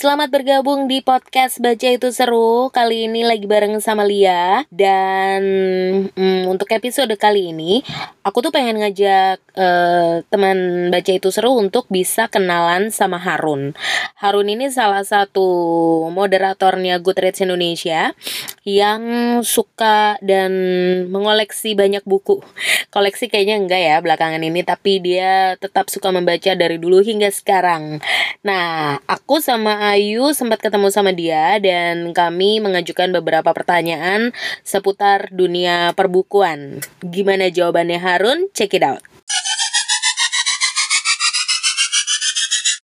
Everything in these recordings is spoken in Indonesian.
Selamat bergabung di podcast Baca Itu Seru. Kali ini lagi bareng sama Lia. Dan hmm, untuk episode kali ini Aku tuh pengen ngajak uh, teman Baca Itu Seru untuk bisa kenalan sama Harun. Harun ini salah satu moderatornya Goodreads Indonesia Yang suka dan mengoleksi banyak buku. Koleksi kayaknya enggak ya belakangan ini Tapi dia tetap suka membaca dari dulu hingga sekarang. Nah aku sama Ayu sempat ketemu sama dia dan kami mengajukan beberapa pertanyaan seputar dunia perbukuan. Gimana jawabannya Harun? Check it out.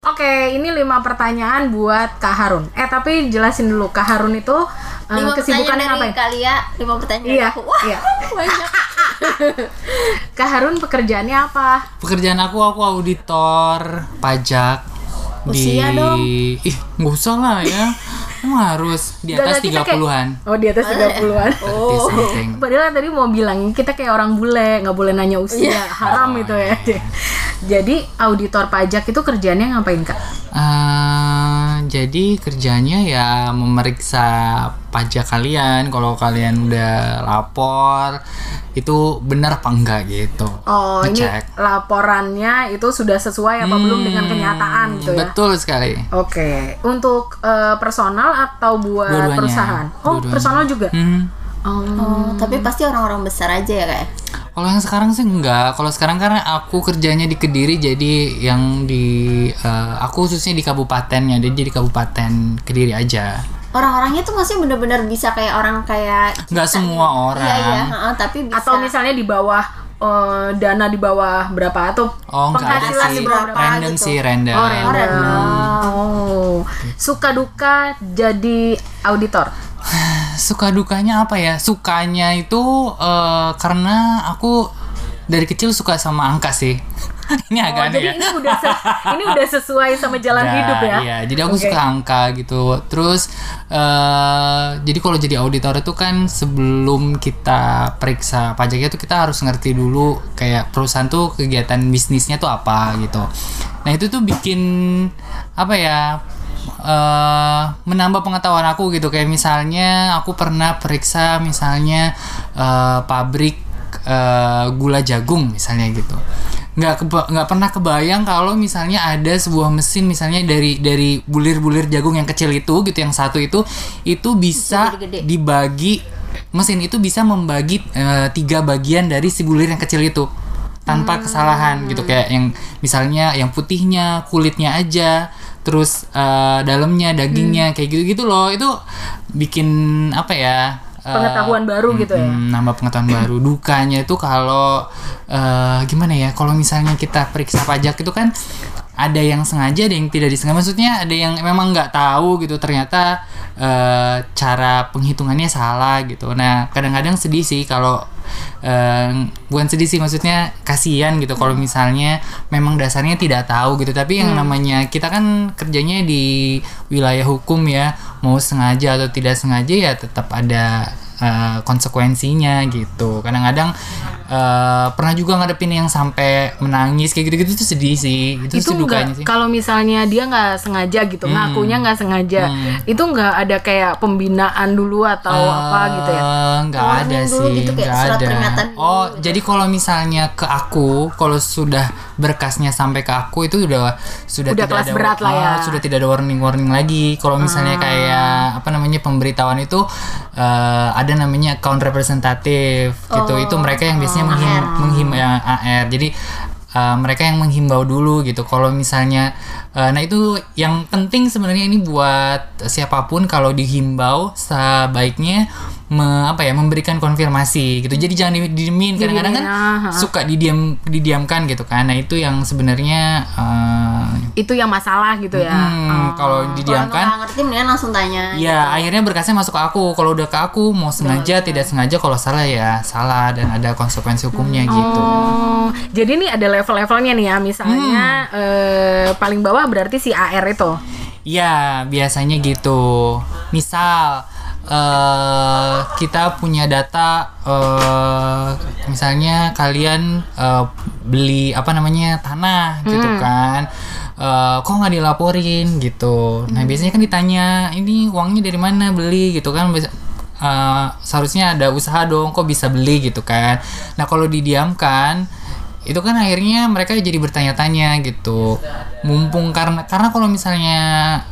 Oke, ini lima pertanyaan buat Kak Harun. Eh, tapi jelasin dulu Kak Harun itu lima kesibukannya pertanyaan apa? ya lima pertanyaan Iya, aku wah iya. banyak Kak Harun pekerjaannya apa? Pekerjaan aku aku auditor pajak Usia di dong. ih nggak usah lah ya emang harus di atas tiga kayak- puluhan Oh, di atas 30-an. oh. something Padahal tadi mau bilang kita kayak orang bule, nggak boleh nanya usia, Iya. haram itu ya. Jadi auditor pajak itu kerjanya ngapain kak? Eh, jadi kerjanya ya memeriksa pajak kalian kalau kalian udah lapor itu benar apa enggak gitu Oh ini Ngecek. laporannya itu sudah sesuai apa belum dengan kenyataan gitu ya? betul sekali Oke, untuk eh, personal atau buat Dua-duanya. perusahaan? Oh Dua-duanya. personal juga? Hmm. Oh. oh, tapi pasti orang-orang besar aja ya kayak Kalau yang sekarang sih enggak. Kalau sekarang karena aku kerjanya di Kediri, jadi yang di eh, aku khususnya di kabupatennya, dia jadi kabupaten Kediri aja. orang-orangnya tuh maksudnya bener-bener bisa kayak orang kayak Nggak semua orang. iya iya heeh, tapi bisa Atau misalnya di bawah eh, dana di bawah berapa atau Oh enggak ada penghasilan sih. di berapa? Random gitu. sih random. Oh, random. Oh, suka duka jadi auditor. Suka dukanya apa ya? Sukanya itu eh, karena aku dari kecil suka sama angka sih. Ini Oh, agak aneh jadi ya. ini udah ini udah sesuai sama jalan Nah, hidup ya. Iya, jadi aku Oke. suka angka gitu. Terus eh jadi kalau jadi auditor itu kan sebelum kita periksa pajaknya tuh kita harus ngerti dulu kayak perusahaan tuh kegiatan bisnisnya tuh apa gitu. Nah, itu tuh bikin apa ya? Eh menambah pengetahuan aku gitu. Kayak misalnya aku pernah periksa misalnya eh, pabrik eh, gula jagung misalnya gitu. Nggak keba- nggak pernah kebayang kalau misalnya ada sebuah mesin misalnya dari dari bulir-bulir jagung yang kecil itu gitu yang satu itu itu bisa dibagi mesin itu bisa membagi eh, tiga bagian dari si bulir yang kecil itu tanpa kesalahan gitu. Kayak yang misalnya yang putihnya kulitnya aja terus eh, dalamnya dagingnya kayak gitu-gitu loh itu bikin apa ya eh, Pengetahuan baru gitu ya. Hmm, nambah pengetahuan baru. Dukanya itu kalau eh, gimana ya? Kalau misalnya kita periksa pajak itu kan ada yang sengaja, ada yang tidak disengaja. Maksudnya ada yang memang nggak tahu gitu. Ternyata eh, cara penghitungannya salah gitu. Nah kadang-kadang sedih sih kalau eh, bukan sedih sih maksudnya kasihan gitu kalau misalnya memang dasarnya tidak tahu gitu tapi yang namanya kita kan kerjanya di wilayah hukum ya mau sengaja atau tidak sengaja ya tetap ada eh, konsekuensinya gitu. Kadang-kadang eh, pernah juga ngadepin yang sampai menangis kayak gitu-gitu tuh sedih sih. Itu, itu sih dukanya enggak sih. kalau misalnya dia nggak sengaja gitu ngakunya nggak sengaja Hmm. itu nggak ada kayak pembinaan dulu atau apa gitu ya? nggak ada sih gitu, kayak nggak ada. oh gitu. jadi kalau misalnya ke aku kalau sudah berkasnya sampai ke aku itu udah sudah Udah tidak kelas ada berat lah ya. ah, sudah tidak ada warning warning lagi. Kalau misalnya kayak apa namanya pemberitahuan itu eh, ada namanya account representatif. Gitu. Itu mereka yang biasanya menghim, menghim ya, AR jadi eh, mereka yang menghimbau dulu gitu. Kalau misalnya eh, nah itu yang penting sebenarnya ini buat siapa pun kalau dihimbau sebaiknya me- apa ya memberikan konfirmasi gitu. Jadi jangan didiemin kadang-kadang kan ah, suka didiam didiamkan gitu kan. Nah itu yang sebenarnya eh, itu yang masalah gitu ya. Hmm, kalau kalau didiamkan nggak ngerti mendingan langsung tanya. Ya, akhirnya berkasnya masuk ke aku. Kalau udah ke aku, mau sengaja tidak sengaja kalau salah ya salah dan ada konsekuensi hukumnya gitu. Oh, jadi ini ada level-levelnya nih ya. Misalnya Hmm. eh, paling bawah berarti si AR itu. Ya, biasanya gitu. Misal eh kita punya data eh misalnya kalian eh, beli apa namanya tanah gitu kan. Eh, kok nggak dilaporin gitu. Nah biasanya kan ditanya ini uangnya dari mana beli? gitu kan. Eh, seharusnya ada usaha dong kok bisa beli gitu kan. Nah kalau didiamkan itu kan akhirnya mereka jadi bertanya-tanya gitu. Mumpung karena karena kalau misalnya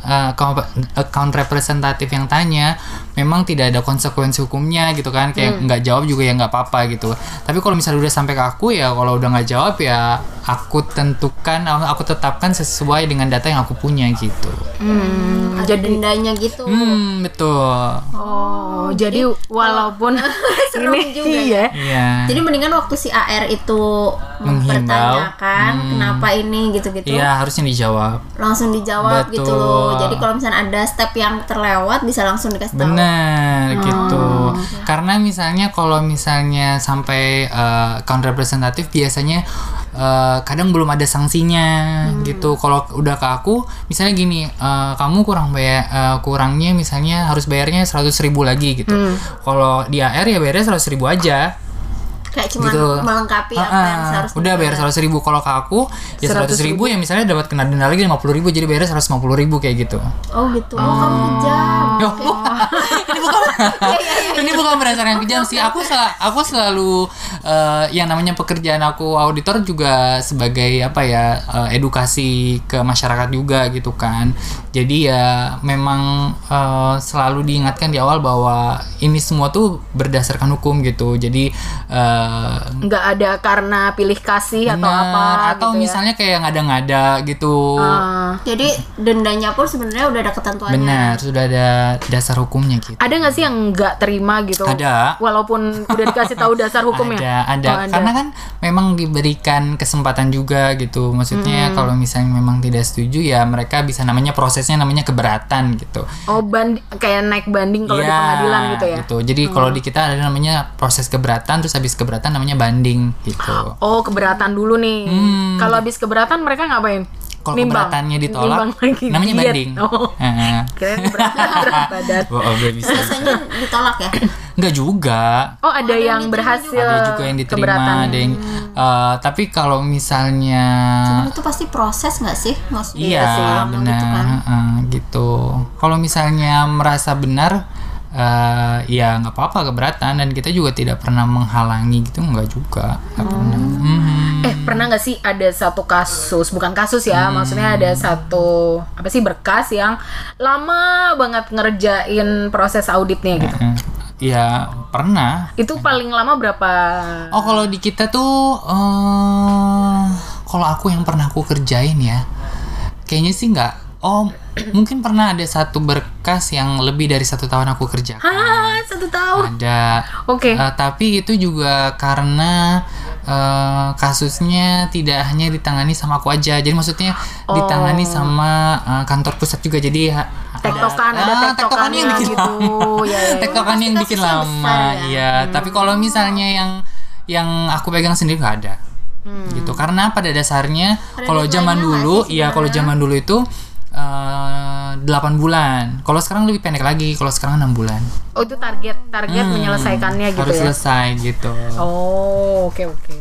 uh, account, account representatif yang tanya memang tidak ada konsekuensi hukumnya gitu kan. Kayak nggak jawab juga ya nggak apa-apa gitu. Tapi kalau misalnya udah sampai ke aku ya kalau udah nggak jawab ya aku tentukan aku tetapkan sesuai dengan data yang aku punya gitu. Hmm, Ada jadi dendanya gitu. hmm betul. Oh, jadi walaupun Serem ini juga iya. iya. Jadi mendingan waktu si AR itu Menghimbau. mempertanyakan kenapa ini gitu-gitu iya harusnya dijawab langsung dijawab gitu Betul. loh. Jadi kalau misalnya ada step yang terlewat bisa langsung dikasih tahu. Benar gitu. Karena misalnya kalau misalnya sampai eh, account representatif biasanya eh, kadang belum ada sanksinya gitu. Kalau udah ke aku, misalnya gini, eh, kamu kurang bayar eh, kurangnya misalnya harus bayarnya 100.000 ribu lagi gitu. Kalau di AR ya bayarnya 100.000 ribu aja. Kayak cuma Gitu. melengkapi apa Ah, yang ah. seharusnya. udah bayar seratus ribu kalau ke aku ya seratus ribu ya misalnya dapat kena denda lagi lima puluh ribu jadi bayarnya seratus lima puluh ribu kayak gitu Oh gitu. Oh, kamu kejam. Yo, ini bukan ini bukan berdasarkan kejam sih. Aku sel aku selalu eh, yang namanya pekerjaan aku auditor juga sebagai apa ya eh, edukasi ke masyarakat juga gitu kan. Jadi ya memang eh, selalu diingatkan di awal bahwa ini semua tuh berdasarkan hukum gitu. Jadi eh, nggak ada karena pilih kasih atau benar. apa atau gitu ya. misalnya kayak ngada-ngada gitu. Ah. Jadi dendanya pun sebenarnya udah ada ketentuannya. Benar, sudah ada dasar hukumnya gitu. ada nggak sih yang nggak terima gitu Ada. walaupun udah dikasih tahu dasar hukumnya Ada, ada. Oh, ada. Karena kan memang diberikan kesempatan juga gitu. Maksudnya kalau misalnya memang tidak setuju ya mereka bisa namanya prosesnya namanya keberatan gitu. oh band kayak naik banding kalau di Iya, pengadilan gitu ya Jadi kalau di kita ada namanya proses keberatan terus habis keberatan namanya banding gitu. oh keberatan dulu nih Hmm. kalau habis keberatan mereka ngapain Kalau keberatannya ditolak lagi, namanya diet. banding. oh Heeh. kirain berat, badan bisa. Biasanya ditolak ya. Enggak juga. oh ada yang diterima berhasil Ada juga yang diterima, keberatan ada yang eh, tapi kalau misalnya Cuman itu pasti proses nggak sih? Maksudnya Iya, sih, benar. gitu kan. heeh, gitu. Kalau misalnya merasa benar, eh, ya nggak apa-apa keberatan dan kita juga tidak pernah menghalangi gitu, nggak juga, nggak pernah. Mhm. Eh pernah nggak sih ada satu kasus bukan kasus ya Hmm. maksudnya ada satu apa sih berkas yang lama banget ngerjain proses auditnya gitu Heeh. Ya pernah. itu paling lama berapa Oh kalau di kita tuh, eh kalau aku yang pernah aku kerjain ya, kayaknya sih nggak. Oh mungkin pernah ada satu berkas yang lebih dari satu tahun aku kerjakan. Hah satu tahun Ada. oke Eh, tapi itu juga karena eh, kasusnya tidak hanya ditangani sama aku aja. Jadi maksudnya ditangani sama eh, kantor pusat juga. Jadi ha- tektokan ada Ah, tektokannya yang bikin gitu ya, ya, ya. tektokan yang bikin lama. ya. Iya. Tapi kalau misalnya yang yang aku pegang sendiri nggak ada. Gitu. Karena pada dasarnya kalau zaman dulu, iya kalau zaman dulu itu eh, 8 bulan. Kalau sekarang lebih pendek lagi. Kalau sekarang enam bulan. oh itu target target Hmm, menyelesaikannya gitu harus ya selesai gitu. Oh, oke oke.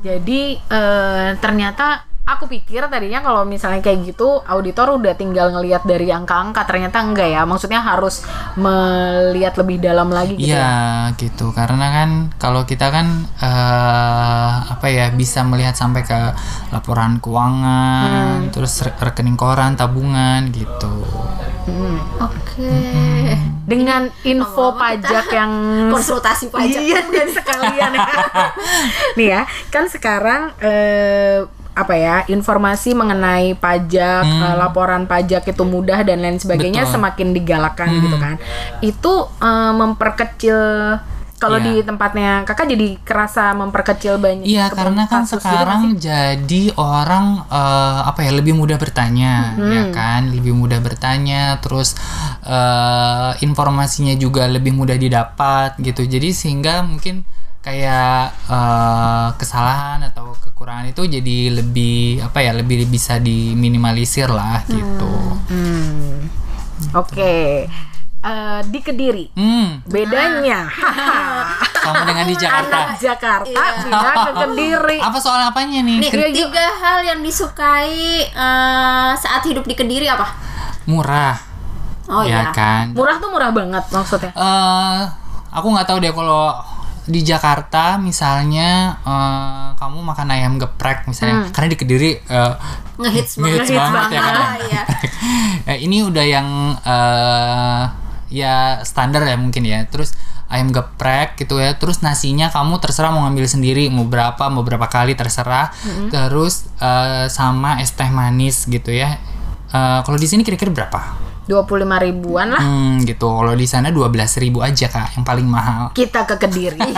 Jadi eh, ternyata aku pikir tadinya kalau misalnya kayak gitu auditor udah tinggal ngelihat dari angka-angka ternyata enggak ya. Maksudnya harus melihat lebih dalam lagi gitu. ya. Iya gitu karena kan kalau kita kan eh, apa ya bisa melihat sampai ke laporan keuangan terus re- rekening koran tabungan gitu Oke. Dengan info pajak yang Konsultasi pajak. Iya dan sekalian ya. Nih ya, kan sekarang eh, apa ya informasi mengenai pajak, eh, laporan pajak itu mudah dan lain sebagainya Betul. semakin digalakan gitu kan. Itu eh, memperkecil kalau Iya. di tempatnya kakak jadi kerasa memperkecil banyak. Iya ke- karena kan gitu sekarang sih? jadi orang eh, apa ya lebih mudah bertanya ya kan lebih mudah bertanya terus eh, informasinya juga lebih mudah didapat gitu jadi sehingga mungkin kayak eh, kesalahan atau kekurangan itu jadi lebih apa ya lebih bisa diminimalisir lah gitu. Hmm. Oke. Eh, di Kediri Hmm. bedanya haha. sama dengan di Jakarta anak Jakarta Iya. pindah ke Kediri apa soal apanya nih Nih, Iya, tiga hal yang disukai eh, saat hidup di Kediri apa? murah Oh ya iya. kan murah tuh murah banget maksudnya eh aku nggak tahu deh kalau di Jakarta misalnya eh, kamu makan ayam geprek misalnya. Karena di Kediri eh, Ngehits ngehits banget. banget, ya kan. Eh, ini udah yang eh, ya standar ya mungkin ya. Terus ayam geprek gitu ya. Terus nasinya kamu terserah mau ngambil sendiri mau berapa mau berapa kali terserah. Terus eh, sama es teh manis gitu ya. Eh, kalau di sini kira-kira berapa 25 ribuan lah Hmm, gitu. Kalau di sana 12.000 aja, Kak, yang paling mahal. kita ke Kediri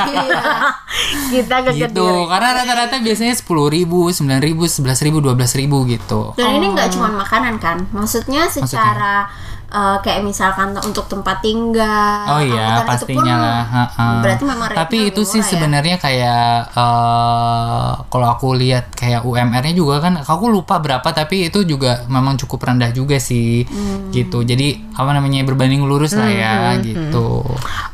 kita ke Gitu. Kediri Karena rata-rata biasanya 10.000, 9.000, 11.000, 12.000 gitu. Dan ini nggak cuma makanan kan? Maksudnya secara eh, kayak misalkan untuk tempat tinggal. Oh iya, angkutan itu pun pastinya lah. ha-ha. Berarti memang Tapi itu sih ya? sebenarnya kayak eh kalau aku lihat kayak UMR-nya juga kan aku lupa berapa tapi itu juga memang cukup rendah juga sih. Hmm. Gitu. Jadi apa namanya berbanding lurus lah ya gitu.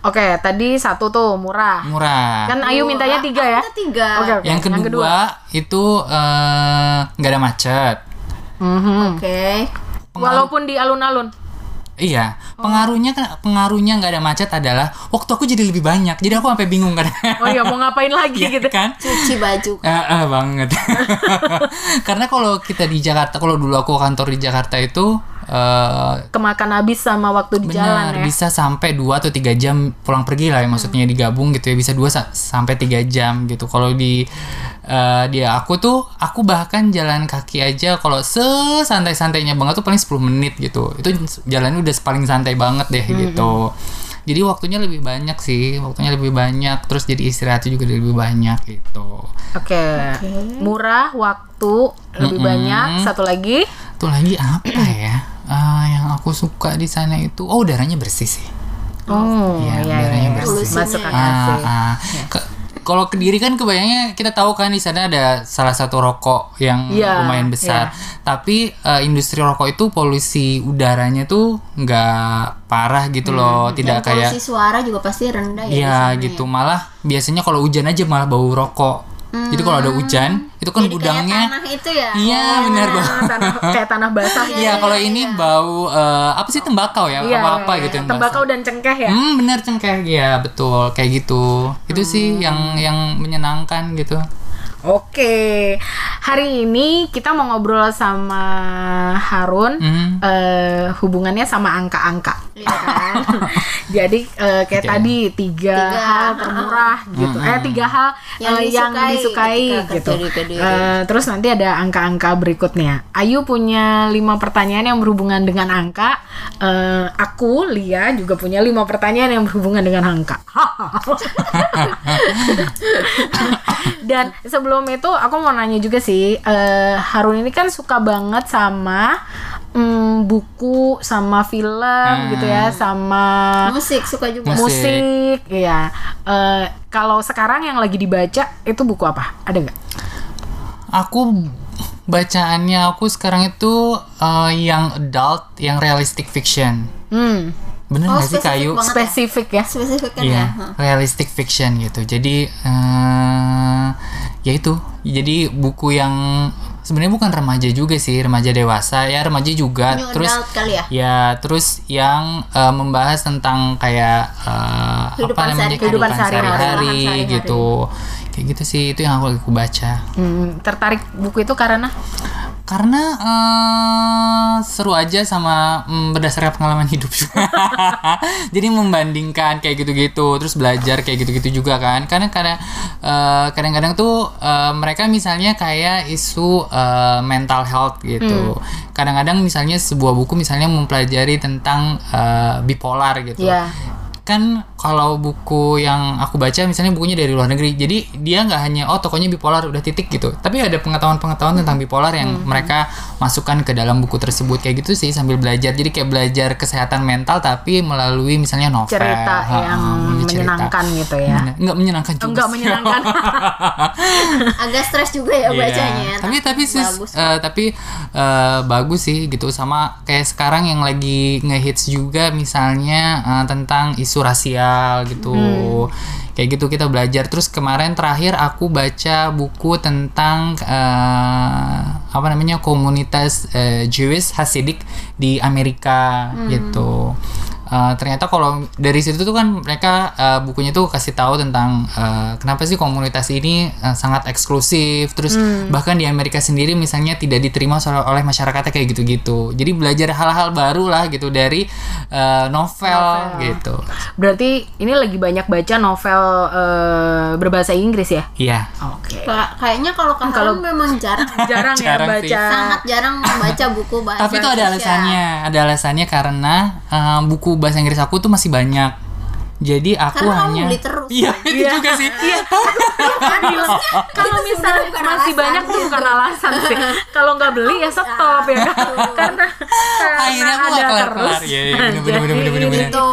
oke tadi satu tuh murah Murah. kan Ayu mintanya tiga ya tiga. oke oke yang kedua, itu eh, nggak ada macet. Mhm. Oke. walaupun di alun-alun Iya, Oh. pengaruhnya kan pengaruhnya nggak ada macet adalah waktu aku jadi lebih banyak. Jadi aku sampai bingung kan. oh iya mau ngapain lagi Iya gitu kan? Cuci baju. Ah, ah, banget. Karena kalau kita di Jakarta, kalau dulu aku kantor di Jakarta itu eh kemakan habis sama waktu di jalan benar ya bisa sampai 2 atau tiga jam pulang pergi lah ya maksudnya digabung gitu ya bisa 2 sampai 3 jam gitu. Kalau di eh, dia aku tuh aku bahkan jalan kaki aja kalau sesantai-santainya banget tuh paling 10 menit gitu. Itu jalannya udah paling santai banget deh gitu. Jadi waktunya lebih banyak sih, waktunya lebih banyak, terus jadi istirahatnya juga lebih banyak gitu. oke murah waktu lebih Mm-mm. banyak satu lagi Tuh lagi apa ya? Ah, yang aku suka di sana itu, oh udaranya bersih sih. oh Iya, iya, udaranya iya. bersih. masuk akal Ah, ah. Ke- kalau kediri kan kebayangnya kita tahu kan di sana ada salah satu rokok yang Iya, lumayan besar. Tapi eh, industri rokok itu polusi udaranya tuh nggak parah gitu loh, tidak Dan kayak polusi suara juga pasti rendah ya. Iya sana gitu, malah biasanya kalau hujan aja malah bau rokok. Jadi kalau ada hujan, itu kan Jadi kayak gudangnya tanah itu ya. Iya, benar banget. Ah, tanah kayak tanah basah Iya, kalau ini bau eh, apa sih tembakau ya? Iya, Apa-apa iya, gitu iya. yang tembakau basah. dan cengkeh ya Hmm, benar cengkeh ya, betul. Kayak gitu. Itu sih yang yang menyenangkan gitu. Oke, hari ini kita mau ngobrol sama Harun Hmm. eh, hubungannya sama angka-angka. Iya kan? Jadi eh, kayak Oke. tadi tiga, Tiga, hal termurah gitu, eh tiga hal Yang yang disukai disukai gitu. Eh, terus nanti ada angka-angka berikutnya. Ayu punya lima pertanyaan yang berhubungan dengan angka. Eh, aku Lia juga punya lima pertanyaan yang berhubungan dengan angka. Dan sebelum itu aku mau nanya juga sih, eh, Harun ini kan suka banget sama mm, buku, sama film gitu ya, sama Musik suka juga. Musik. musik, ya. Eh, kalau sekarang yang lagi dibaca itu buku apa? Ada nggak? Aku bacaannya aku sekarang itu eh, yang adult, yang realistic fiction. Hmm, Bener Oh, nggak sih spesifik kayu? banget. spesifik ya. Spesifik kan Iya, ya. Hah. realistic fiction gitu. Jadi eh ya itu. Jadi buku yang sebenarnya bukan remaja juga sih, remaja dewasa ya, remaja juga. New terus kali ya? ya, terus yang eh, membahas tentang kayak Kehidupan apa namanya. Kehidupan sehari-hari sehari-hari. gitu. Kayak gitu sih itu yang aku, aku baca. Hmm, tertarik buku itu karena Karena eh, seru aja sama mm, berdasarkan pengalaman hidup juga. Jadi membandingkan kayak gitu-gitu, terus belajar kayak gitu-gitu juga kan. Karena karena eh, kadang-kadang tuh eh, mereka misalnya kayak isu eh, mental health gitu. Kadang-kadang misalnya sebuah buku misalnya mempelajari tentang eh, bipolar gitu ya kan kalau buku yang aku baca misalnya bukunya dari luar negeri jadi dia nggak hanya oh tokonya bipolar udah titik gitu tapi ada pengetahuan-pengetahuan tentang bipolar yang Hmm. mereka masukkan ke dalam buku tersebut kayak gitu sih sambil belajar jadi kayak belajar kesehatan mental tapi melalui misalnya novel cerita Ha, yang cerita. menyenangkan gitu ya. Men- nggak menyenangkan juga Enggak sih. menyenangkan. Agak stres juga ya Iya. bacanya. Tapi tapi sih eh, tapi eh, bagus sih gitu sama kayak sekarang yang lagi ngehits juga misalnya eh, tentang isu rasial gitu. Hmm. kayak gitu kita belajar terus kemarin terakhir aku baca buku tentang eh, apa namanya komunitas eh, Jewish Hasidic di Amerika gitu Eh, ternyata kalau dari situ tuh kan mereka eh, bukunya tuh kasih tahu tentang eh, kenapa sih komunitas ini eh, sangat eksklusif terus bahkan di Amerika sendiri misalnya tidak diterima oleh, masyarakatnya kayak gitu-gitu jadi belajar hal-hal baru lah gitu dari eh, novel, gitu Berarti ini lagi banyak baca novel eh, berbahasa Inggris ya? iya Oke. Ka- kayaknya kalau Kalau- memang jarang Jarang, Jarang ya sih. baca. sangat jarang membaca buku bahasa tapi itu ada alasannya ada alasannya karena eh, buku bahasa Inggris aku tuh masih banyak jadi aku Karena hanya beli terus. iya itu Iya. juga sih Kalau misalnya bukan masih alasan. banyak tuh bukan alasan sih. Kalau nggak beli ya stop ya kan. Karena karena akhirnya aku ada gak kelar terus. kelar ya, ya bener bener bener bener bener, bener. Gitu.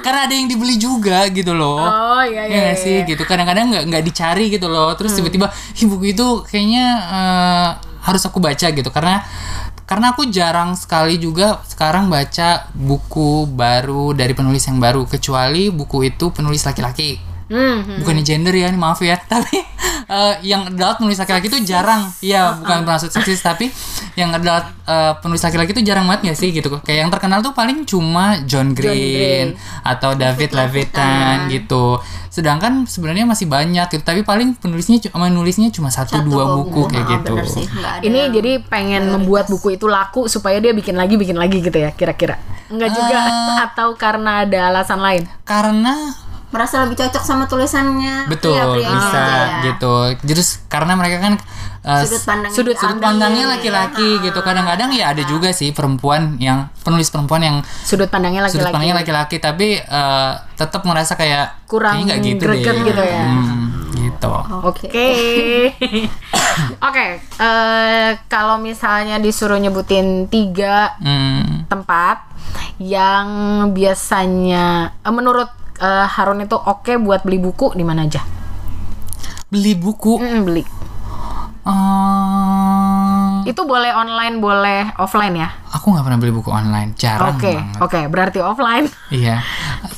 karena ada yang dibeli juga gitu loh Oh iya Ya iya. nggak sih iya. gitu kadang-kadang nggak nggak dicari gitu loh terus tiba-tiba "Ih, buku itu kayaknya eh, harus aku baca gitu karena karena aku jarang sekali juga sekarang baca buku baru dari penulis yang baru. Kecuali buku itu penulis laki-laki Hmm, hmm. bukannya gender ya ini maaf ya. Tapi eh, yang adult penulis laki-laki itu jarang. Ya bukan bermaksud seksis tapi yang adult eh, penulis laki-laki itu jarang banget gak sih gitu kayak yang terkenal tuh paling cuma John Green, atau David Levitan. Gitu. Sedangkan sebenarnya masih banyak gitu tapi paling penulisnya cuma nulisnya cuma satu, Satu dua buku. kayak Ah, gitu. sih, Ini jadi pengen membuat buku itu laku supaya dia bikin lagi bikin lagi gitu ya kira-kira. Enggak juga. Ah. atau karena ada alasan lain. karena merasa lebih cocok sama tulisannya. Betul pria-prianya bisa aja ya. gitu. Terus karena mereka kan eh, sudut pandang Sudut- sudut pandangnya laki-laki gitu. Kadang-kadang ya ada juga sih perempuan yang penulis perempuan yang Sudut pandangnya sudut laki-laki. pandangnya laki-laki tapi eh, tetap merasa kayak Kurang nggak gitu greget deh. gitu ya. Hmm, gitu. Oke. Oke, eh, kalau misalnya disuruh nyebutin tiga Hmm, tempat yang biasanya eh, menurut eh, Harun itu oke buat beli buku di mana aja? beli buku Mm, beli. Eh, Itu boleh online, boleh offline ya? aku nggak pernah beli buku online jarang Oke, banget oke, berarti offline. iya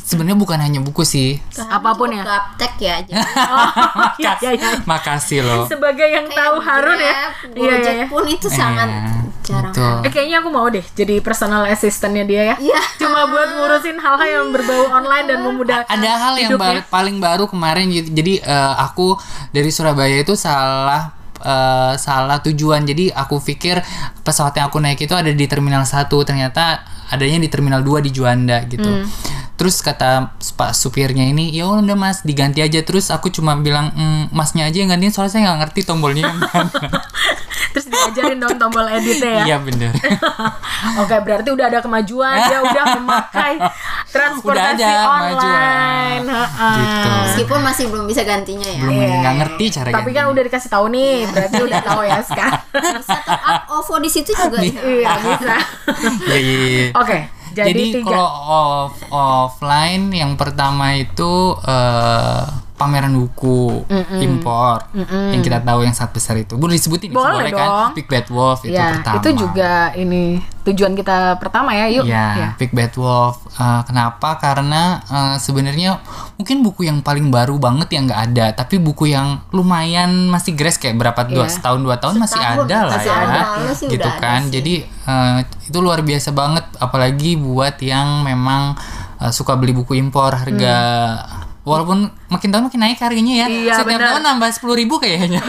sebenarnya bukan hanya buku sih Apa pun ya. ke aptek ya jadi Oh, iya, iya, iya. makasih loh Sebagai yang tahu Harun ya. Iya, iya, Gojek iya. pun itu sangat Iya, jarang betul. Eh, kayaknya aku mau deh jadi personal assistantnya dia ya. Iya. Cuma buat ngurusin hal-hal yang berbau online dan memudahkan. ada hal yang hidupnya. ba- paling baru kemarin gitu. jadi eh, aku dari Surabaya itu salah eh, salah tujuan. Jadi aku pikir pesawat yang aku naik itu ada di terminal 1 ternyata adanya di terminal 2 di Juanda gitu terus kata pak supirnya ini ya udah mas diganti aja terus aku cuma bilang "Mm, masnya aja yang gantiin soalnya saya nggak ngerti tombolnya yang mana." Terus diajarin dong tombol editnya ya. iya bener Oke, berarti udah ada kemajuan, dia udah memakai transportasi Udah ada online. kemajuan. Gitu. meskipun masih belum bisa gantinya ya belum Iya, nggak iya. ngerti cara Tapi kan gantinya. udah dikasih tahu nih, berarti udah tahu ya sekarang. bisa top up OVO di situ juga ya. Iya, bisa. Iya, iya, iya. Oke, jadi, Jadi, tiga. kalau off offline yang pertama itu eh, pameran buku impor yang kita tahu yang sangat besar itu. Boleh disebutin Boleh boleh kan? dong. Big Bad Wolf itu ya, pertama. itu juga ini tujuan kita pertama ya, yuk. Ya, Ya. Big Bad Wolf. Eh, kenapa? Karena eh, sebenarnya mungkin buku yang paling baru banget yang nggak ada, tapi buku yang lumayan masih grace kayak berapa dua Iya. setahun dua tahun masih Setahun, ada lah masih ya, ada. Sih gitu kan. sih. Jadi eh, itu luar biasa banget, apalagi buat yang memang eh, suka beli buku impor harga. Walaupun makin tahun makin naik harganya ya. Iya, setiap benar. tahun nambah sepuluh ribu kayaknya.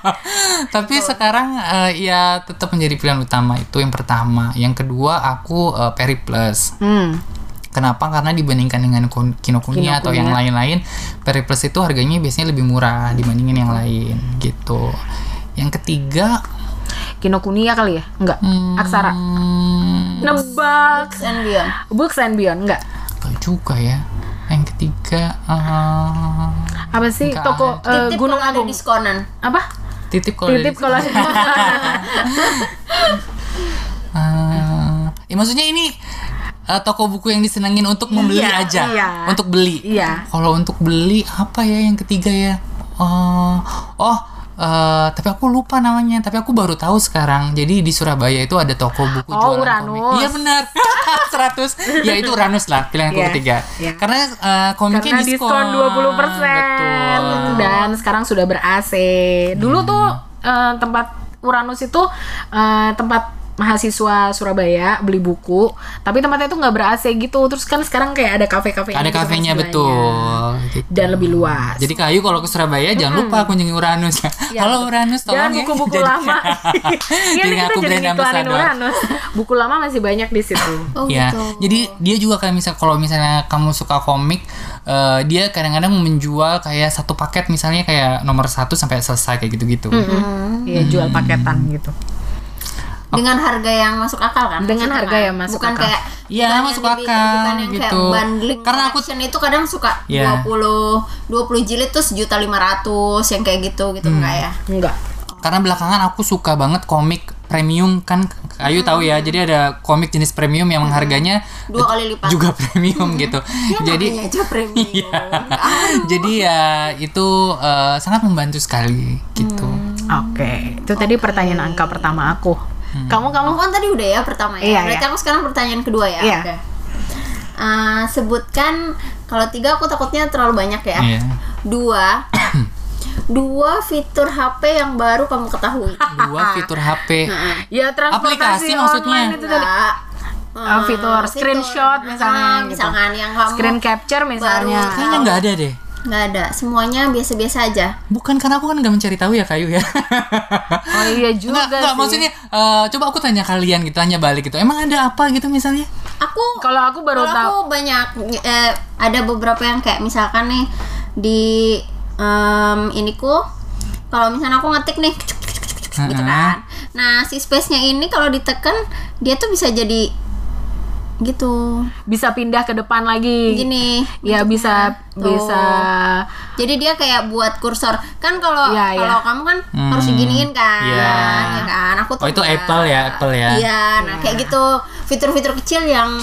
Tapi sekarang eh, ya tetap menjadi pilihan utama itu yang pertama. Yang kedua aku eh, Periplus. Hmm. Kenapa? Karena dibandingkan dengan Kun- Kinokuniya atau yang lain-lain, Periplus itu harganya biasanya lebih murah dibandingin yang lain gitu. Yang ketiga, Kinokuniya kali ya? Enggak. Aksara. hmm, Nebak. and beyond Books and Beyond enggak. apa juga ya. Yang ketiga, eh, Apa sih Nggak toko eh, titip Gunung kalau ada Agung? diskonan Apa? titip kalau Titip kalau ada Eh, ya maksudnya ini eh, toko buku yang disenangin untuk membeli Iya, aja, iya. untuk beli. Iya. Kalau untuk beli apa ya yang ketiga ya? Eh, oh eh, tapi aku lupa namanya tapi aku baru tahu sekarang. Jadi di Surabaya itu ada toko buku Oh, jualan Uranus. komik. Iya benar. 100 ya itu Uranus lah pilihan Iya, ketiga. iya. karena eh, komiknya Karena diskon 20% betul. Dan sekarang sudah ber AC. Dulu tuh eh, tempat Uranus itu eh, tempat mahasiswa Surabaya beli buku, tapi tempatnya itu nggak ber AC gitu. Terus kan sekarang kayak ada kafe-kafe ada gitu kan kafenya betul gitu. dan lebih luas. Jadi kayu kalau ke Surabaya jangan lupa kunjungi Uranus. Halo Uranus, tolong dan ya. buku-buku lama. Iya Jadi nih aku kita jadi iklanin. Uranus. Buku lama masih banyak di situ. Oh ya, gitu. jadi dia juga kayak misal kalau misalnya kamu suka komik, eh, dia kadang-kadang menjual kayak satu paket misalnya kayak nomor satu sampai selesai kayak gitu-gitu. Iya, jual paketan gitu. Dengan harga yang masuk akal kan? Dengan maksudnya harga kan? yang masuk bukan akal. kayak Iya, bukan yang masuk dibikin- akal, bukan yang gitu. kayak bundling Karena aku- itu kadang suka Iya. 20 20 jilid tuh sejuta lima ratus yang kayak gitu gitu Hmm. enggak ya? Enggak. Karena belakangan aku suka banget komik premium kan Ayu tahu ya. Jadi ada komik jenis premium yang harganya Dua kali lipat. juga premium gitu. Jadi Namanya aja premium. Iya. Jadi ya itu eh, sangat membantu sekali gitu. Oke, itu tadi pertanyaan angka pertama aku. Kamu kamu Kamu kan tadi udah ya pertama ya. Iya, Berarti iya. aku sekarang pertanyaan kedua ya. Iya. Oke. Uh, sebutkan kalau tiga aku takutnya terlalu banyak ya. Iya. Dua. dua fitur HP yang baru kamu ketahui. Dua fitur HP. ya transportasi Aplikasi maksudnya? itu tadi. Uh, fitur screenshot misalnya Ah, gitu. misalkan yang kamu Screen capture misalnya. Baru. Kayaknya nggak ada deh. Nggak ada semuanya biasa-biasa aja Bukan karena aku kan nggak mencari tahu ya kayu ya. Oh iya juga Nggak, nggak, sih. maksudnya eh, coba aku tanya kalian gitu, tanya balik gitu. Emang ada apa gitu misalnya? aku Kalau aku baru kalau tahu. aku banyak eh, ada beberapa yang kayak misalkan nih di em, iniku kalau misalnya aku ngetik nih gitu kan nah si space nya ini kalau ditekan dia tuh bisa jadi gitu bisa pindah ke depan lagi. gini Ya bisa Tuh. bisa jadi dia kayak buat kursor kan kalau Iya, kalau iya. kamu kan harus diginiin kan Iya. ya kan aku tuh Oh, itu enggak. Apple ya, Apple ya. iya nah kayak gitu fitur-fitur kecil yang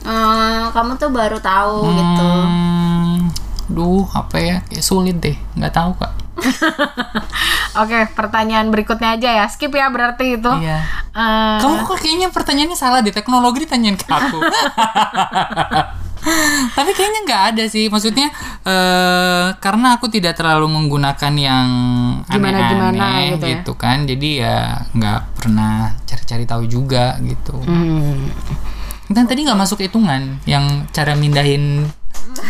eh, kamu tuh baru tahu gitu Hmm, duh apa ya? Kayak sulit deh, nggak tahu kak. Oke, pertanyaan berikutnya aja ya. Skip ya berarti itu. Iya. Eh, Kamu kok kayaknya pertanyaannya salah di teknologi ditanyain ke aku. Tapi kayaknya nggak ada sih. Maksudnya eh karena aku tidak terlalu menggunakan yang Gimana-gimana gitu ya. gitu kan. Jadi ya nggak pernah cari-cari tahu juga gitu. hmm. Dan tadi nggak masuk hitungan yang cara mindahin.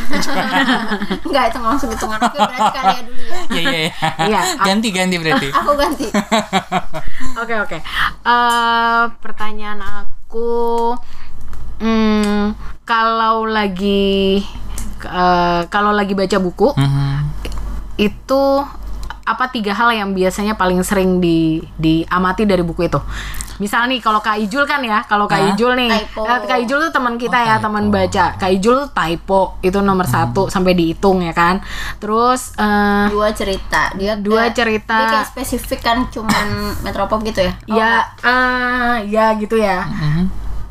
Enggak, itu masuk hitungan. Oke, berarti kalian dulu ya. Iya iya iya. Iya. Ganti ganti berarti. Aku ganti. Oke oke. Eh, pertanyaan aku, hmm, kalau lagi eh, kalau lagi baca buku Mhm. itu apa tiga hal yang biasanya paling sering di diamati dari buku itu? Misal nih kalau Kak Ijul kan ya, kalau Kak? Ijul nih, Typo. eh, Kak Ijul tuh teman kita Oh, ya, teman baca. Kak Ijul tuh typo itu nomor satu sampai dihitung ya kan. Terus eh, Dua cerita. Dia Dua kayak- cerita. Dia kayak spesifik kan cuman metropop gitu ya? Oh, ya eh, ya gitu ya. Mhm.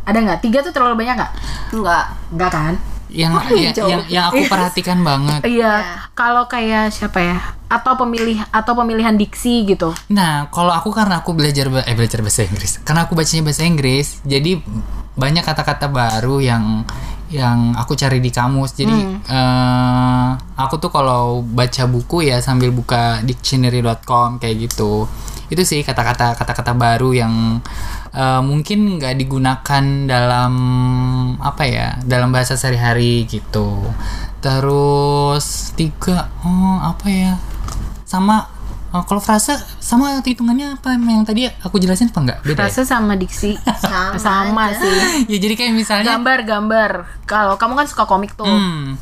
Ada nggak? Tiga tuh terlalu banyak nggak? enggak. Nggak kan? Yang yang, yang yang aku perhatikan banget. Iya. Kalau kayak siapa ya? Atau pemilih atau pemilihan diksi gitu. Nah, kalau aku karena aku belajar ba- eh belajar bahasa Inggris. Karena aku bacanya bahasa Inggris, jadi banyak kata-kata baru yang yang aku cari di kamus. Jadi eh, aku tuh kalau baca buku ya sambil buka dictionary.com kayak gitu. Itu sih kata-kata kata-kata baru yang eh, mungkin nggak digunakan dalam apa ya dalam bahasa sehari-hari gitu. Terus tiga, oh apa ya? sama uh, kalau frase sama hitungannya apa yang tadi aku jelasin apa enggak beda ya? Frase sama diksi Sama sama sih. ya jadi kayak misalnya Gambar-gambar. Kalau kamu kan suka komik tuh. hmm,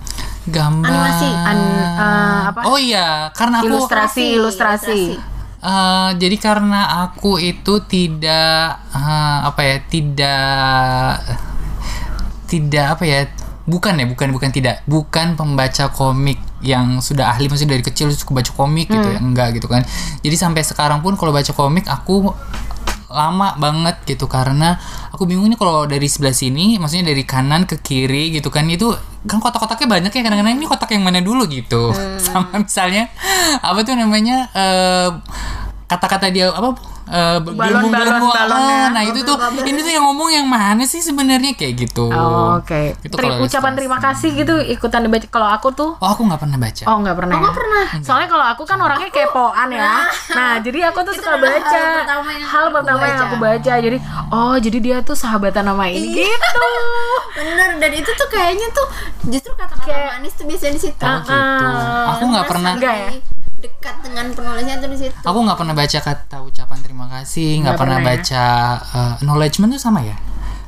gambar Animasi. An- eh, apa? oh iya karena aku Ilustrasi, ilustrasi. Uh, jadi karena aku itu tidak uh, apa ya tidak tidak apa ya bukan ya bukan bukan tidak bukan pembaca komik yang sudah ahli maksudnya dari kecil suka baca komik gitu ya enggak gitu kan. Jadi sampai sekarang pun kalau baca komik aku lama banget gitu karena aku bingung nih kalau dari sebelah sini maksudnya dari kanan ke kiri gitu kan itu kan kotak-kotaknya banyak ya kadang-kadang ini kotak yang mana dulu gitu. Sama misalnya apa tuh namanya eh kata-kata dia apa eh, Balon, gelembung balon, balonnya. Ah, nah itu tuh ini tuh yang ngomong yang mana sih sebenarnya kayak gitu Oh, Oke. Teri- kalau ucapan terima kasih gitu ikutan dibaca. Kalau aku tuh oh aku nggak pernah baca Oh nggak pernah. ya? pernah. Soalnya kalau aku kan orangnya kepoan ya. Nah jadi aku tuh suka adalah baca. hal pertama yang Hal aku pertama yang baca. aku baca. Jadi oh jadi dia tuh sahabatan sama ini gitu. Bener dan itu tuh kayaknya tuh justru kata-kata Kayak- manis tuh biasanya di situ. Oh, gitu aku nggak pernah Enggak ya? Dekat dengan penulisnya tuh di situ. aku nggak pernah baca kata ucapan terima kasih nggak pernah, pernah ya? baca eh, acknowledgement tuh sama ya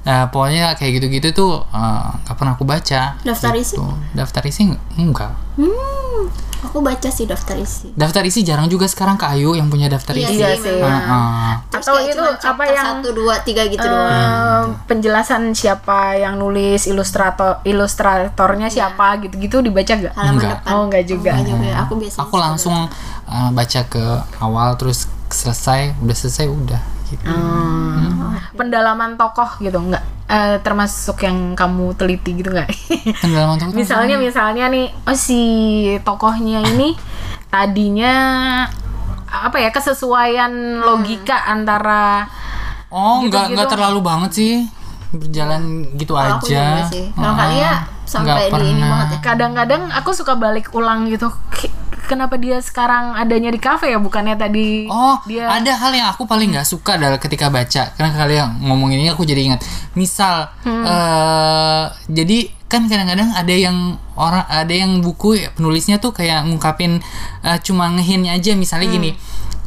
nah pokoknya kayak gitu-gitu tuh eh, nggak pernah aku baca Daftar isi? Gitu. daftar isi nggak- enggak Hmm, aku baca sih daftar isi. daftar isi jarang juga sekarang ke Ayu yang punya daftar Iya isi Iya sih. Heeh. Terus Atau itu apa yang- satu dua tiga gitu Eh, doang. penjelasan siapa yang nulis ilustrator ilustratornya siapa gitu-gitu dibaca gak? Halaman enggak. depan. Oh enggak juga. Enggak juga. Aku biasanya aku langsung uh, baca ke awal terus selesai udah selesai udah gitu. Hmm. Pendalaman tokoh gitu enggak? Eh, termasuk yang kamu teliti gitu nggak? Pendalaman tuh misalnya misalnya nih oh si tokohnya ini tadinya apa ya kesesuaian logika antara oh nggak gitu-gitu. nggak terlalu banget sih berjalan gitu juga aja. Kalau Heeh. kali ya sampai Nggak di ini pernah. banget ya. kadang-kadang aku suka balik ulang gitu kenapa dia sekarang adanya di kafe ya bukannya tadi Oh, dia ada hal yang aku paling nggak suka adalah ketika baca. Karena kalian ngomong ini aku jadi ingat. Misal, Hmm. eh, jadi kan kadang-kadang ada yang orang ada yang buku ya, penulisnya tuh kayak ngungkapin eh, cuma ngehinnya aja. Misalnya gini.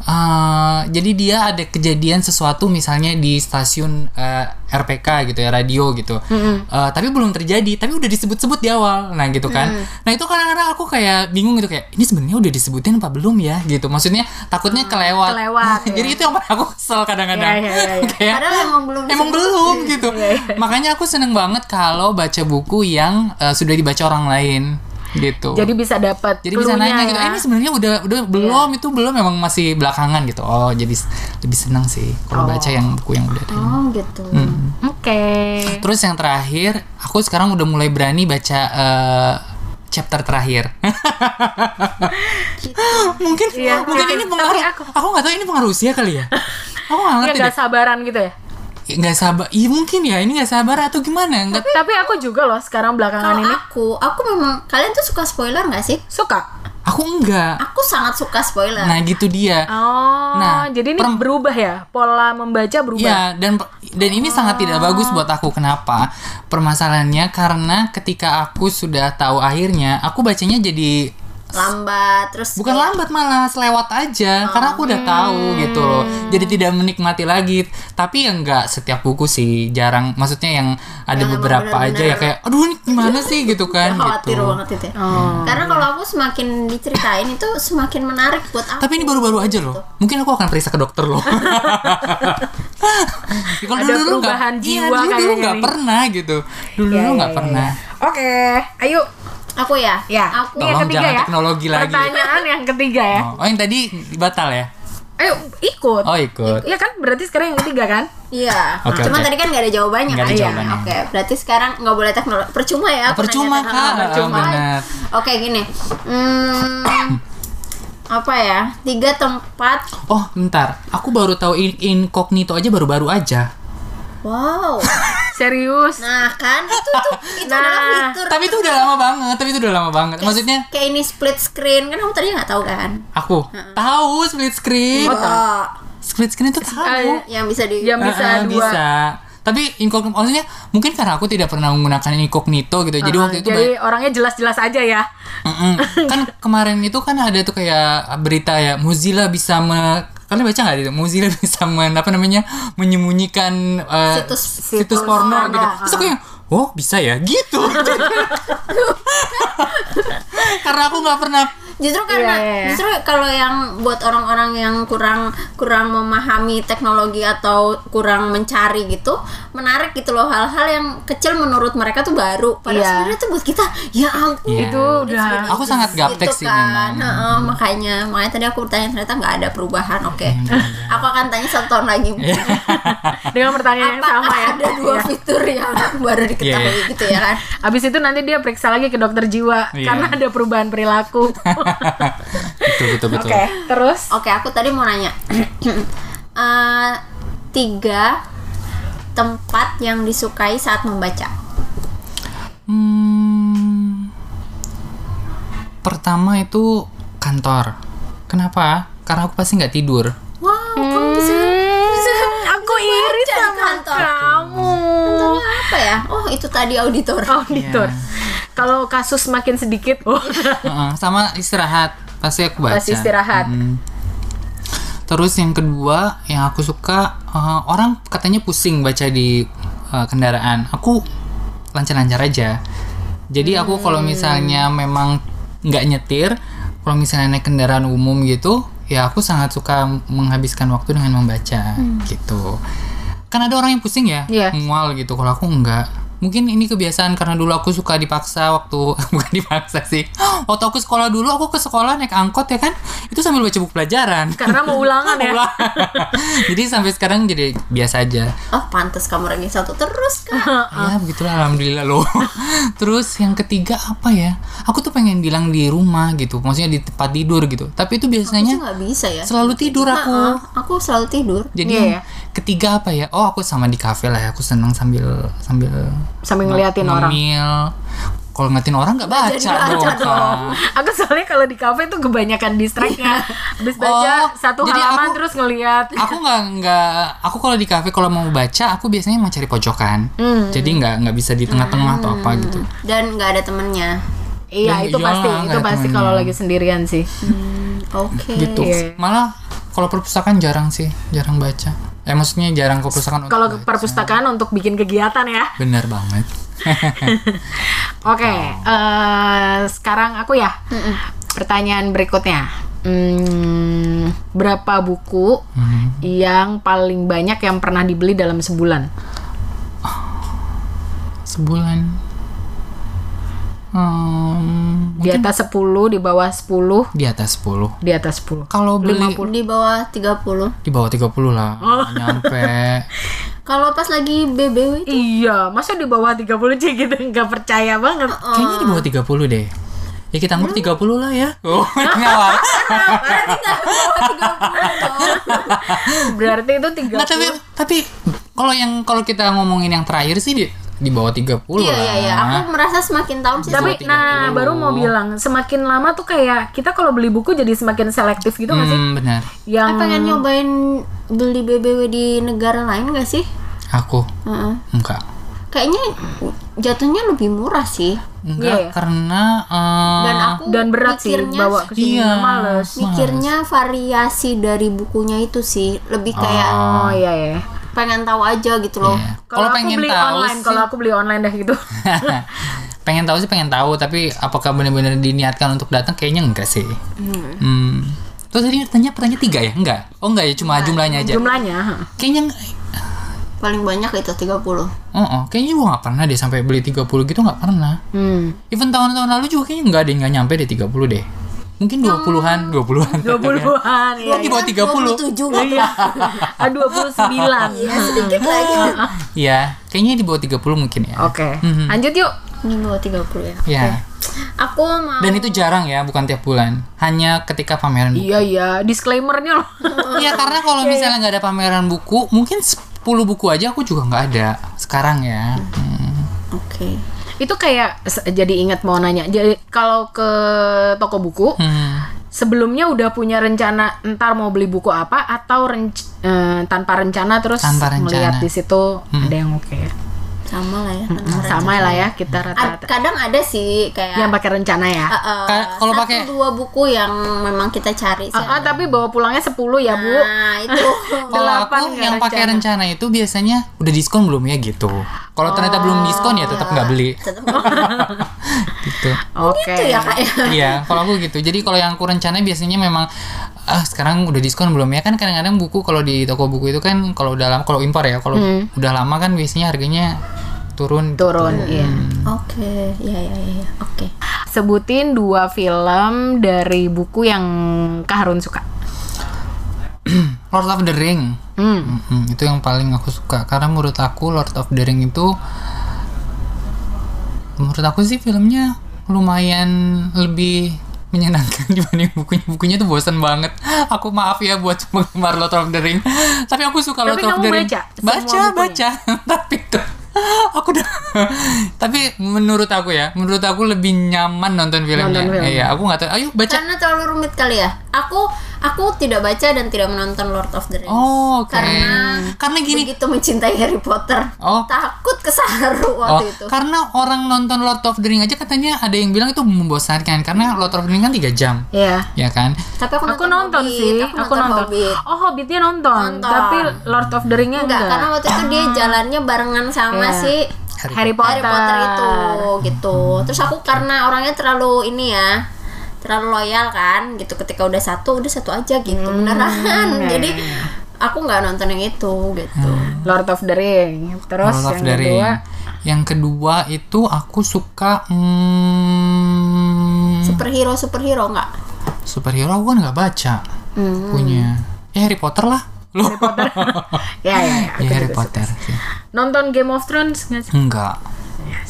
Eh, jadi dia ada kejadian sesuatu misalnya di stasiun eh, RPK gitu ya radio gitu, Eh, tapi belum terjadi, tapi udah disebut-sebut di awal, nah gitu kan. Nah itu kadang-kadang aku kayak bingung gitu kayak ini sebenarnya udah disebutin apa belum ya gitu. Maksudnya takutnya kelewat. kelewat, ya. Jadi itu yang aku kesel kadang-kadang. Iya, iya, iya, iya. Kayak Padahal emang belum emang belum gitu. Makanya aku seneng banget kalau baca buku yang eh, sudah dibaca orang lain gitu. jadi bisa dapat Jadi bisa nanya gitu, ya. "Eh, ini sebenarnya udah udah belum itu belum memang masih belakangan gitu. Oh, jadi lebih senang sih kalau baca yang buku yang udah ada. Oh gitu. Hmm. oke Terus yang terakhir, aku sekarang udah mulai berani baca eh, chapter terakhir. mungkin Iya, mungkin tapi- ini pengaruh. aku- Aku nggak tahu ini pengaruh usia kali ya. Aku nggak ya ngerti nggak deh. sabaran gitu ya Nggak sabar. Iya mungkin ya ini nggak sabar atau gimana? Nggak. tapi aku juga loh sekarang belakangan Kalau ini aku, aku memang kalian tuh suka spoiler nggak sih? suka Aku enggak. Aku sangat suka spoiler. Nah gitu dia. oh Nah, jadi ini berubah ya pola membaca berubah Iya dan dan ini sangat tidak bagus buat aku. Kenapa? Permasalahannya karena ketika aku sudah tahu akhirnya, aku bacanya jadi Lambat terus bukan kayak- lambat malah selewat aja karena aku udah tahu gitu loh. Jadi tidak menikmati lagi. Tapi ya enggak setiap buku sih, jarang. Maksudnya yang ada Yang beberapa aja ya kayak aduh ini gimana sih gitu kan khawatir gitu. banget itu ya. Karena kalau aku semakin diceritain itu semakin menarik buat aku. Tapi ini baru-baru aja loh. Mungkin aku akan periksa ke dokter loh. Kalau Ada dulu nggak- perubahan iya, jiwa dulu dulu kayaknya nggak pernah gitu. Dulu Iya, dulu iya, nggak iya, pernah. oke ayo Aku ya. ya Aku ini yang Tolong ketiga jangan ya teknologi lagi. pertanyaan yang ketiga ya Oh, oh, yang tadi batal ya? ayo ikut Oh ikut. Iya kan berarti sekarang yang ketiga kan Iya. Oke, Cuma oke. tadi kan nggak ada jawabannya ada kan? Iya. jawabannya. Oke, berarti sekarang nggak boleh teknologi. Percuma ya? aku Percuma kak. Percuma. benar. Oke gini. Hmm, apa ya? Tiga tempat. Oh bentar, aku baru tahu in- incognito aja baru-baru aja. Wow. serius Nah kan itu tuh itu Nah, adalah fitur. Tapi itu udah lama banget, tapi itu udah lama banget. Maksudnya kayak ini split screen kan kamu tadi nggak tahu kan? aku tahu split screen. Oh, Split screen itu tahu. Eh, yang bisa di. yang bisa eh, dua bisa. Tapi incognito maksudnya mungkin karena aku tidak pernah menggunakan incognito gitu. Jadi Ah, waktu itu jadi orangnya jelas-jelas aja ya kan kemarin itu kan ada tuh kayak berita ya Mozilla bisa me kalian baca nggak itu Mozilla bisa men, apa namanya menyembunyikan eh, Situs- situs situs porno porno. gitu terus aku yang oh bisa ya? Gitu. Karena aku nggak pernah Justru karena Iya, iya, iya. justru kalau yang buat orang-orang yang kurang kurang memahami teknologi atau kurang mencari gitu, menarik gitu loh hal-hal yang kecil menurut mereka tuh baru. Padahal Iya. sebenarnya tuh buat kita ya ampun. Iya. itu udah Aku sangat gaptek gitu sih kan. memang. Heeh, makanya makanya tadi aku bertanya ternyata nggak ada perubahan. Oke. aku akan tanya satu tahun lagi. Iya. dengan pertanyaan yang sama ya ada dua Iya. fitur yang baru diketahui Iya. gitu ya kan? Abis itu nanti dia periksa lagi ke dokter jiwa Iya. karena ada perubahan perilaku. betul betul betul Oke, terus Oke, aku tadi mau nanya. Eh, tiga tempat yang disukai saat membaca. Hmm, pertama itu kantor. Kenapa? Karena aku pasti nggak tidur. Wow, kamu bisa bisa aku iri sama kantor. kamu. Kantornya apa ya? Oh, itu tadi auditor. Auditor. Iya. Kalau kasus makin sedikit, oh, Heeh, sama istirahat pasti aku baca. Pasti istirahat. Mm. Terus yang kedua yang aku suka eh, orang katanya pusing baca di eh, kendaraan. Aku lancar-lancar aja. Jadi aku kalau misalnya memang nggak nyetir, kalau misalnya naik kendaraan umum gitu, ya aku sangat suka menghabiskan waktu dengan membaca gitu. Kan ada orang yang pusing ya, Iya. mual gitu. Kalau aku nggak. Mungkin ini kebiasaan karena dulu aku suka dipaksa waktu bukan dipaksa sih. Waktu aku sekolah dulu aku ke sekolah naik angkot ya kan, itu sambil baca buku pelajaran. karena mau ulangan ya. Jadi sampai sekarang jadi biasa aja. Oh, pantas kamu ranking satu terus kan? ya begitulah alhamdulillah loh. Terus yang ketiga apa ya? Aku tuh pengen bilang di rumah gitu, maksudnya di tempat tidur gitu. Tapi itu Aku biasanya nggak bisa ya. selalu tidur aku. Aku selalu tidur. Jadi Iya yang ya. ketiga apa ya? Oh aku sama di kafe lah ya. Aku seneng sambil sambil Sambil ngeliatin orang. ngemil. Kalau ngeliatin orang nggak baca, baca dong. Aku soalnya kalau di kafe tuh kebanyakan distractnya. Habis baca Oh, satu jadi halaman aku- terus ngeliat. aku nggak nggak aku kalau di kafe kalau mau baca aku biasanya mau cari pojokan Hmm. jadi nggak nggak bisa di tengah-tengah atau apa gitu Dan nggak ada temennya. Iya, Dan itu iya, pasti. Itu pasti kalau lagi sendirian sih. Hmm, Oke. gitu Iya. malah kalau perpustakaan jarang sih jarang baca eh maksudnya jarang ke perpustakaan Kalau ke perpustakaan untuk bikin kegiatan ya. bener banget Oke, eh, sekarang aku ya. Pertanyaan berikutnya. Hmm, berapa buku Hmm. yang paling banyak yang pernah dibeli dalam sebulan? sebulan Hmm, Di atas 10, di bawah 10, di atas 10 di atas 10. kalau beli Di bawah 30. di bawah 30 lah Oh. nyampe Kalau pas lagi BBW itu Iya, masa di bawah 30 sih gitu nggak percaya banget. kayaknya di bawah 30 deh ya kita anggap 30 lah ya oh ngawal berarti nggak di bawah 30 dong. Berarti itu 30. Nggak, tapi tapi kalau yang kalau kita ngomongin yang terakhir sih di di bawah 30 Iya lah iya iya. Aku merasa semakin tahun sih Tapi nah 30. baru mau bilang semakin lama tuh kayak kita kalau beli buku jadi semakin selektif gitu nggak sih? hmm, benar Yang Eh, pengen nyobain beli BBW di negara lain gak sih? aku Heeh. enggak Kayaknya jatuhnya lebih murah sih. enggak Iya ya? karena eh, Dan aku dan berat sih bawa ke sini Iya. males. mikirnya variasi dari bukunya itu sih lebih kayak Oh iya ya. Pengen tahu aja gitu loh. iya. Kalau aku pengen beli tahu online, sih kalau aku beli online dah gitu. pengen tahu sih pengen tahu tapi apakah benar-benar diniatkan untuk datang kayaknya enggak sih hmm. terus tadi tanya pertanyaan tiga ya enggak oh enggak ya cuma jumlahnya aja Jumlahnya. kayaknya. Paling banyak itu 30. oh, oh kayaknya juga nggak pernah deh sampai beli 30 gitu nggak pernah Hmm. even tahun-tahun lalu juga kayaknya enggak deh nggak nyampe deh 30 deh mungkin 20-an 20-an 20-an ya. Oh, di bawah 30 27 Iya. Ah 29. Iya, sedikit lagi. Iya, kayaknya di bawah 30 mungkin ya. Oke. Mhm. Lanjut yuk. Di bawah 30 ya. Ya. Aku mau Dan itu jarang ya, bukan tiap bulan. Hanya ketika pameran buku. Iya iya, disclaimernya loh. Iya, karena kalau misalnya nggak ada pameran buku, mungkin 10 buku aja aku juga nggak ada sekarang ya. Hmm. Oke. Itu kayak jadi ingat mau nanya. Jadi kalau ke toko buku Hmm. sebelumnya udah punya rencana ntar mau beli buku apa atau renc- eh, tanpa rencana terus Tanpa rencana. melihat di situ ada yang oke. Sama lah ya. Hmm, Sama lah ya kita rata-rata kadang ada sih kayak yang pakai rencana ya. uh, uh, Ka- kalau pakai- dua buku yang memang kita cari sih. Ah, ah, tapi bawa pulangnya 10 ya, Bu. Nah, itu. Kalau Delapan aku yang pakai rencana. rencana itu biasanya udah diskon belum ya gitu. Kalau ternyata belum diskon ya tetap nggak beli gitu. Oke. gitu ya, Kak ya. Iya, kalau aku gitu. Jadi kalau yang aku rencana biasanya memang ah sekarang udah diskon belum ya kan kadang-kadang buku kalau di toko buku itu kan kalau udah lama kalau impor ya kalau udah lama kan biasanya harganya turun. gitu. Turun, iya. Oke, ya ya ya. ya. Oke. Sebutin dua film dari buku yang Kak Harun suka. Lord of the Ring. Hmm. Mm-mm, itu yang paling aku suka karena menurut aku Lord of the Ring itu menurut aku sih filmnya lumayan lebih menyenangkan dibanding bukunya. Bukunya tuh bosan banget. Aku maaf ya buat penggemar Lord of the Ring. Tapi aku suka Tapi Lord of the Ring. baca baca bukunya? baca. Tapi tuh aku udah tapi menurut aku ya menurut aku lebih nyaman nonton filmnya. Nonton film. iya aku nggak tahu. Ayo baca. Karena terlalu rumit kali ya. Aku aku tidak baca dan tidak menonton Lord of the Rings. oh oke Karena karena gini begitu mencintai Harry Potter. Oh. Takut kesaru Oh, waktu itu. karena orang nonton Lord of the Ring aja katanya ada yang bilang itu membosankan karena Lord of the Ring kan 3 jam, Iya. ya kan? Tapi aku, Aku nonton Hobbit, sih, Aku, aku nonton. Hobbit. Oh, Hobbitnya nonton, Nonton. tapi Lord of the Ring-nya Enggak, enggak. karena waktu itu dia jalannya barengan sama Iya. si Harry Potter. Harry Potter itu gitu. Terus aku karena orangnya terlalu ini ya, terlalu loyal kan, gitu. Ketika udah satu, udah satu aja gitu, Hmm. beneran. Jadi aku nggak nonton yang itu gitu. Lord of the Ring. Terus Lord of yang the kedua, Ring. Yang kedua itu aku suka hmm, Superhero superhero nggak? superhero aku kan nggak baca Hmm. punya. Ya Harry Potter lah. Loh. ya ya, ya, aku ya Harry Potter sih. Nonton Game of Thrones nggak sih? Enggak.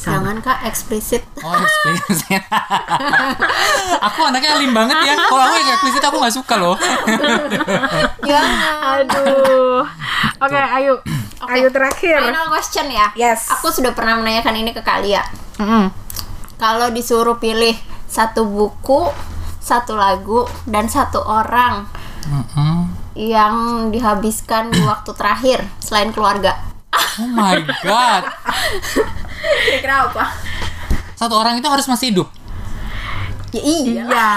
Sama. Jangan kak eksplisit. Oh, eksplisit. aku anaknya alim banget ya. Kalau aku yang eksplisit aku nggak suka loh. Jangan. Aduh. Oke, ayo. Ayo terakhir. Final question ya. Yes. Aku sudah pernah menanyakan ini ke Kalia. Mm-mm. Kalau disuruh pilih satu buku, satu lagu, dan satu orang Mm-mm. yang dihabiskan di waktu terakhir selain keluarga. Oh my god. Kira-kira apa? Satu orang itu harus masih hidup. Ya iya. Iya,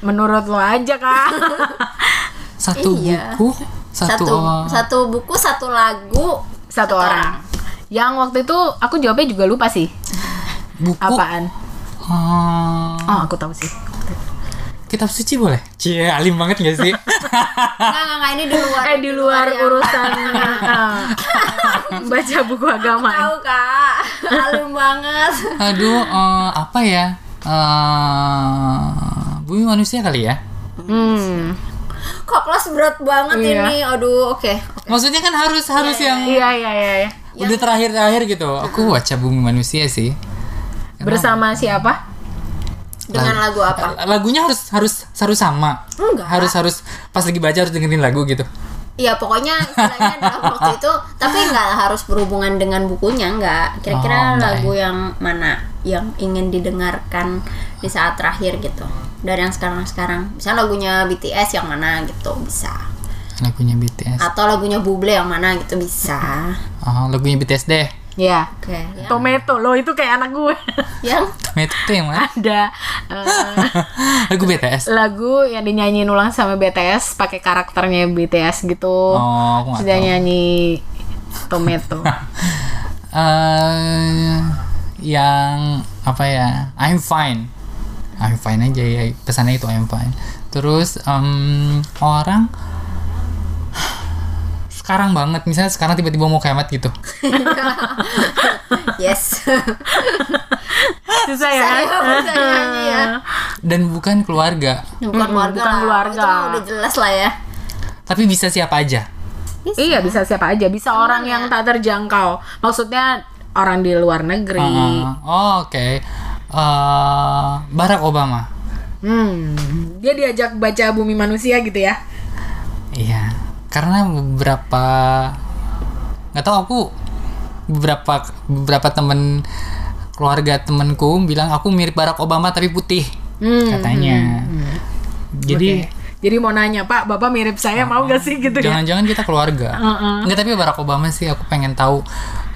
menurut lo aja kak. Satu Iya. buku, satu, Satu, orang. satu buku, satu lagu, Satu orang. Yang waktu itu aku jawabnya juga lupa sih. buku. Apaan? Hmm, Oh, aku tahu sih. Kitab suci boleh? Cie, alim banget gak sih? Enggak, enggak, ini di luar. Eh di luar yang- urusan baca buku agama. Tahu kak, alim banget. Aduh, eh, apa ya? Eh, bumi manusia kali ya? Hmm. Kok kelas berat banget Iya. ini. Aduh, oke. Maksudnya kan harus harus yang Iya iya iya. iya. udah terakhir-terakhir gitu. Aku baca bumi manusia sih. Bersama siapa? Dengan lagu apa? Lagunya harus harus harus sama. Enggak. Harus harus pas lagi baca harus dengerin lagu gitu. Iya pokoknya istilahnya dalam waktu itu tapi nggak harus berhubungan dengan bukunya nggak Oh, kira-kira enggak lagu yang mana yang ingin didengarkan di saat terakhir gitu dari yang sekarang-sekarang misalnya lagunya BTS yang mana gitu bisa Lagunya BTS. atau lagunya Buble yang mana gitu bisa Oh, lagunya BTS deh. Ya. oke ya. Tomato lo itu kayak anak gue. yang Itu tuh yang mana? Ada eh, Lagu BTS. lagu yang dinyanyiin ulang sama BTS pakai karakternya BTS gitu. Oh, aku Sudah nyanyi Tomato. eh yang apa ya I'm fine I'm fine aja ya pesannya itu I'm fine terus em, orang sekarang banget. Misalnya sekarang tiba-tiba mau kiamat gitu. Yes. Susah ya. Saya bisa nyanyi ya dan bukan keluarga. Bukan keluarga bukan lah. keluarga. itu udah jelas lah ya. Tapi bisa siapa aja? Iya bisa siapa aja, bisa orang yang tak terjangkau. Maksudnya orang di luar negeri. Oh, oke. Eh, Barack Obama. Hmm, dia diajak baca Bumi Manusia gitu ya? iya karena beberapa nggak tahu aku beberapa beberapa temen keluarga temenku bilang aku mirip Barack Obama tapi putih Hmm, katanya. jadi Jadi mau nanya Pak, Bapak mirip saya mau gak sih? Gitu ya? jangan-jangan kita keluarga. Nggak tapi Barack Obama sih aku pengen tahu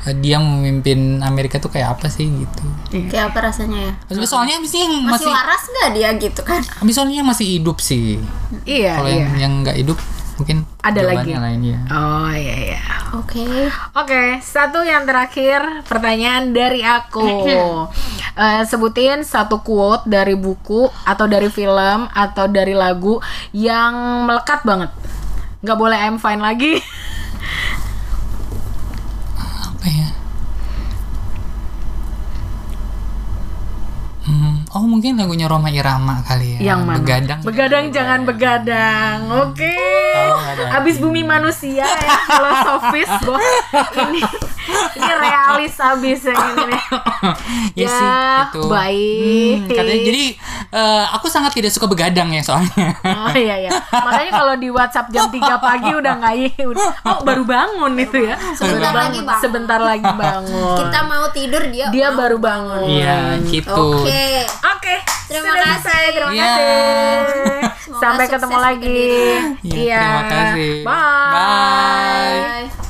eh, dia memimpin Amerika tuh kayak apa sih gitu. Kayak apa rasanya ya? Maksudnya soalnya abis ini yang masih masih waras nggak dia gitu kan? Abis soalnya masih hidup sih. Iya, kalau iya. yang yang nggak hidup mungkin Ada lagi. lain ya Oh iya iya. oke Oke, satu yang terakhir pertanyaan dari aku. Eh, sebutin satu quote dari buku atau dari film atau dari lagu yang melekat banget. Nggak boleh I'm fine lagi. apa ya Hmm, oh mungkin lagunya Roma Irama kali ya yang mana? begadang Begadang jangan begadang. Oke. Nggak ada Abis bumi manusia ya filosofis Boh. Ini ini realis abis yang ini ya, Ya, sih itu baik. Hmm, katanya jadi eh, aku sangat tidak suka begadang ya soalnya Oh iya iya. Makanya kalau di WhatsApp jam 3 pagi udah nggak iya, udah oh baru bangun itu ya. Sebentar Baru lagi bangun. Sebentar lagi bangun. Kita mau tidur dia dia mau. baru bangun. iya gitu Oke. Oke, okay, terima sudah kasih. Selesai. Terima yeah. kasih. Sampai ketemu lagi. Iya, Yeah, yeah, terima iya. kasih. Bye. Bye.